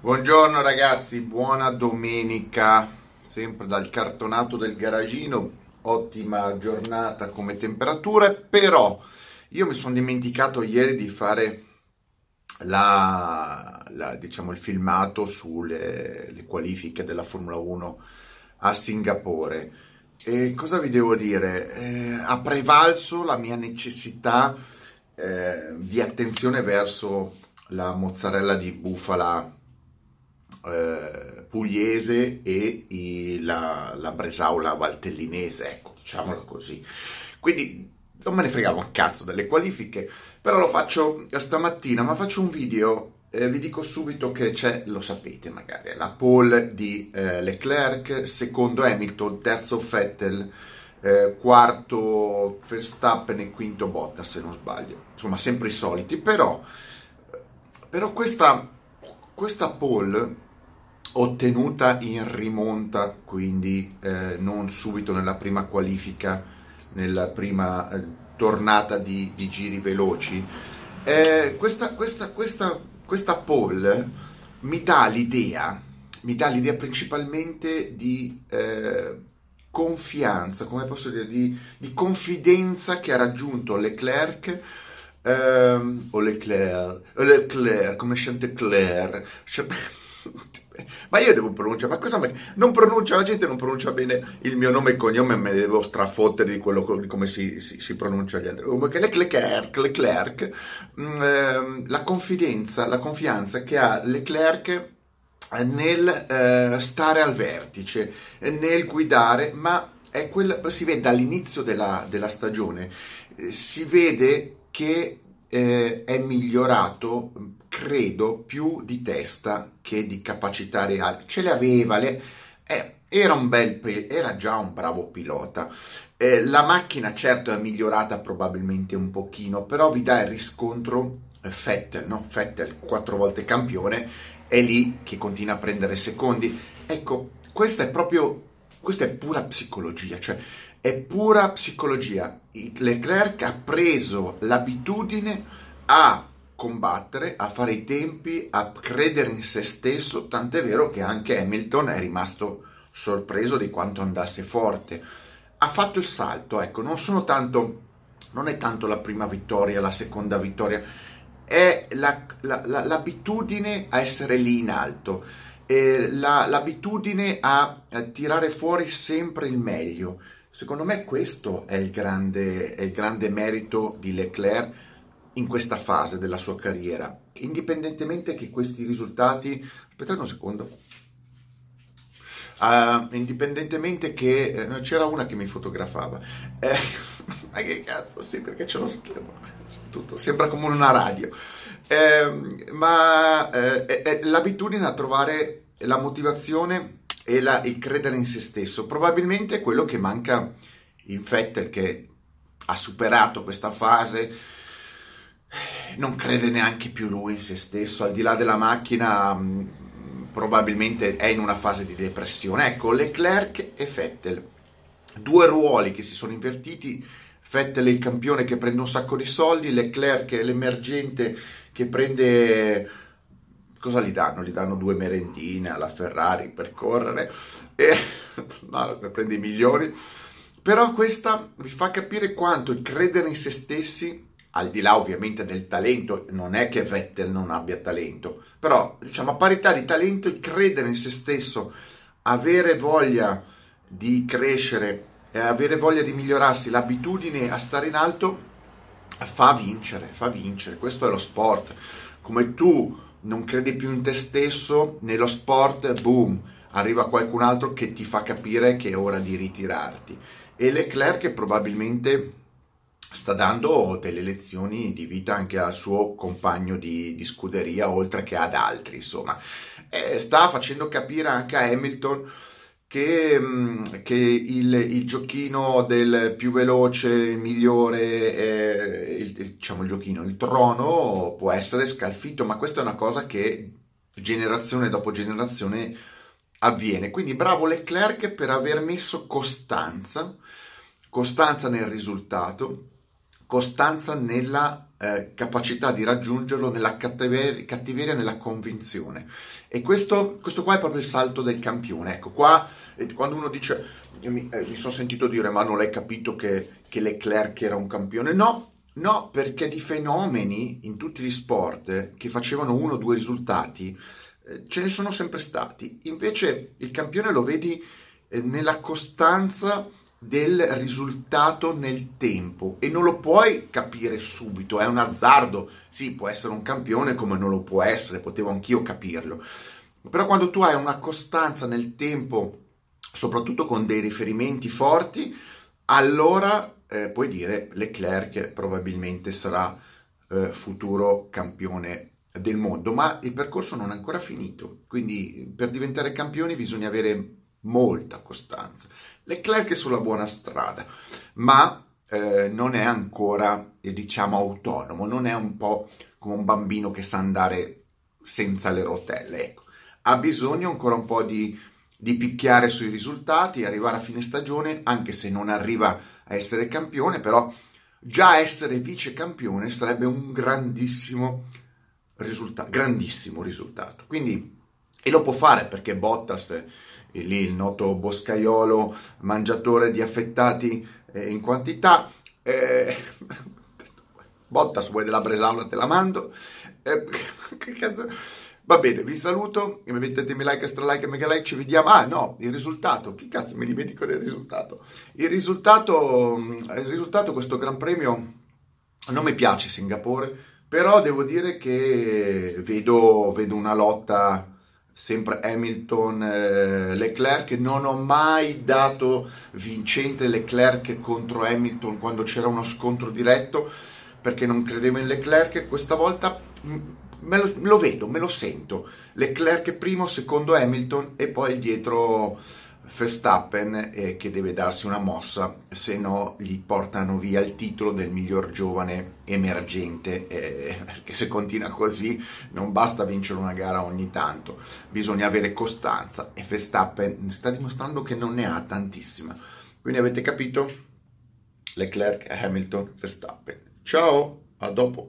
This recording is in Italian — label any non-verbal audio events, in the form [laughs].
Buongiorno ragazzi, buona domenica, sempre dal cartonato del garagino, ottima giornata come temperature, però io mi sono dimenticato ieri di fare la, la, diciamo, il filmato sulle qualifiche della Formula 1 a Singapore. E cosa vi devo dire? Eh, ha prevalso la mia necessità eh, di attenzione verso la mozzarella di bufala eh, pugliese e i, la, la bresaula valtellinese, ecco, diciamolo così. Quindi non me ne fregavo un cazzo delle qualifiche, però lo faccio stamattina, ma faccio un video, eh, vi dico subito che c'è, lo sapete magari, la pole di eh, Leclerc, secondo Hamilton, terzo Vettel, eh, quarto Verstappen e quinto Bottas se non sbaglio, insomma sempre i soliti, però, però questa, questa pole ottenuta in rimonta, quindi eh, non subito nella prima qualifica, nella prima eh, tornata di, di, giri veloci. Eh, questa, questa, questa, questa pole mi dà l'idea, mi dà l'idea principalmente di eh, confianza, come posso dire, di, di, confidenza che ha raggiunto Leclerc. Ehm, o Leclerc, Leclerc, come Chantecler, [laughs] ma io devo pronunciare, ma cosa non pronuncia, la gente non pronuncia bene il mio nome e cognome, me ne devo strafottere di quello di come si, si, si pronuncia gli altri. Leclerc, Leclerc eh, la confidenza, la confianza che ha Leclerc nel eh, stare al vertice, nel guidare, ma quel, si vede dall'inizio della, della stagione, eh, si vede che eh, è migliorato, credo, più di testa che di capacità reali. Ce le aveva, le, eh, era, un bel, era già un bravo pilota. Eh, la macchina certo è migliorata probabilmente un pochino, però vi dà il riscontro eh, Vettel, no? Vettel quattro volte campione, è lì che continua a prendere secondi. Ecco, questa è proprio, questa è pura psicologia, cioè è pura psicologia. Leclerc ha preso l'abitudine a combattere, a fare i tempi, a credere in se stesso, tant'è vero che anche Hamilton è rimasto sorpreso di quanto andasse forte. Ha fatto il salto, ecco, non sono tanto non è tanto la prima vittoria, la seconda vittoria, è la, la, la, l'abitudine a essere lì in alto, l'abitudine a, a tirare fuori sempre il meglio. Secondo me questo è il grande, è il grande merito di Leclerc in questa fase della sua carriera. Indipendentemente che questi risultati... Aspettate un secondo. Uh, indipendentemente che... Uh, c'era una che mi fotografava. Eh, [laughs] ma che cazzo, sì, perché c'è lo schermo. Tutto, sembra come una radio. Eh, ma eh, l'abitudine a trovare la motivazione e la, il credere in se stesso. Probabilmente è quello che manca in Vettel che ha superato questa fase, non crede neanche più lui in se stesso, al di là della macchina mm, probabilmente è in una fase di depressione. Ecco, Leclerc e Vettel, due ruoli che si sono invertiti, Vettel è il campione che prende un sacco di soldi, Leclerc è l'emergente che prende cosa gli danno? Gli danno due merendine alla Ferrari per correre e [laughs] no, prende i milioni. Però questa vi fa capire quanto il credere in se stessi, al di là ovviamente del talento, non è che Vettel non abbia talento, però diciamo a parità di talento, il credere in se stesso, avere voglia di crescere e avere voglia di migliorarsi, l'abitudine a stare in alto, fa vincere, fa vincere. Questo è lo sport. Come tu non credi più in te stesso, nello sport, boom, arriva qualcun altro che ti fa capire che è ora di ritirarti. E Leclerc probabilmente sta dando delle lezioni di vita anche al suo compagno di, di scuderia, oltre che ad altri, insomma. E sta facendo capire anche a Hamilton che, che il, il, giochino del più veloce, il migliore, eh, il, diciamo il giochino, il trono può essere scalfito, ma questa è una cosa che generazione dopo generazione avviene. Quindi bravo Leclerc per aver messo costanza, costanza nel risultato, costanza nella eh, capacità di raggiungerlo nella cattiveria, cattiveria, nella convinzione. E questo, questo qua è proprio il salto del campione. Ecco, qua quando uno dice, mi, eh, mi sono sentito dire, ma non l'hai capito che, che Leclerc era un campione? No, no, perché di fenomeni in tutti gli sport che facevano uno o due risultati, eh, ce ne sono sempre stati. Invece il campione lo vedi eh, nella costanza del risultato nel tempo. E non lo puoi capire subito, è un azzardo, sì, può essere un campione come non lo può essere, potevo anch'io capirlo, però quando tu hai una costanza nel tempo, soprattutto con dei riferimenti forti, allora eh, puoi dire Leclerc probabilmente sarà eh, futuro campione del mondo, ma il percorso non è ancora finito, quindi per diventare campioni bisogna avere molta costanza. Leclerc è sulla buona strada, ma eh, non è ancora, eh, diciamo, autonomo, non è un po' come un bambino che sa andare senza le rotelle, ecco. Ha bisogno ancora un po' di, di picchiare sui risultati, arrivare a fine stagione, anche se non arriva a essere campione, però già essere vice campione sarebbe un grandissimo risultato, grandissimo risultato. Quindi, e lo può fare perché Bottas e lì il noto boscaiolo mangiatore di affettati eh, in quantità. Eh, Bottas, vuoi della Bresaula, te la mando. Eh, Va bene, vi saluto, mettetemi like, extra like e mega like, ci vediamo. Ah no, il risultato, che cazzo mi dimentico del risultato? Il risultato, il risultato questo Gran Premio non mi piace Singapore, però devo dire che vedo, vedo una lotta sempre Hamilton, eh, Leclerc, non ho mai dato vincente Leclerc contro Hamilton quando c'era uno scontro diretto perché non credevo in Leclerc, questa volta me lo, lo vedo, me lo sento, Leclerc primo, secondo Hamilton e poi dietro Verstappen eh, che deve darsi una mossa, se no gli portano via il titolo del miglior giovane emergente, eh, perché se continua così non basta vincere una gara ogni tanto, bisogna avere costanza e Verstappen sta dimostrando che non ne ha tantissima. Quindi avete capito? Leclerc, Hamilton, Verstappen. Ciao, a dopo.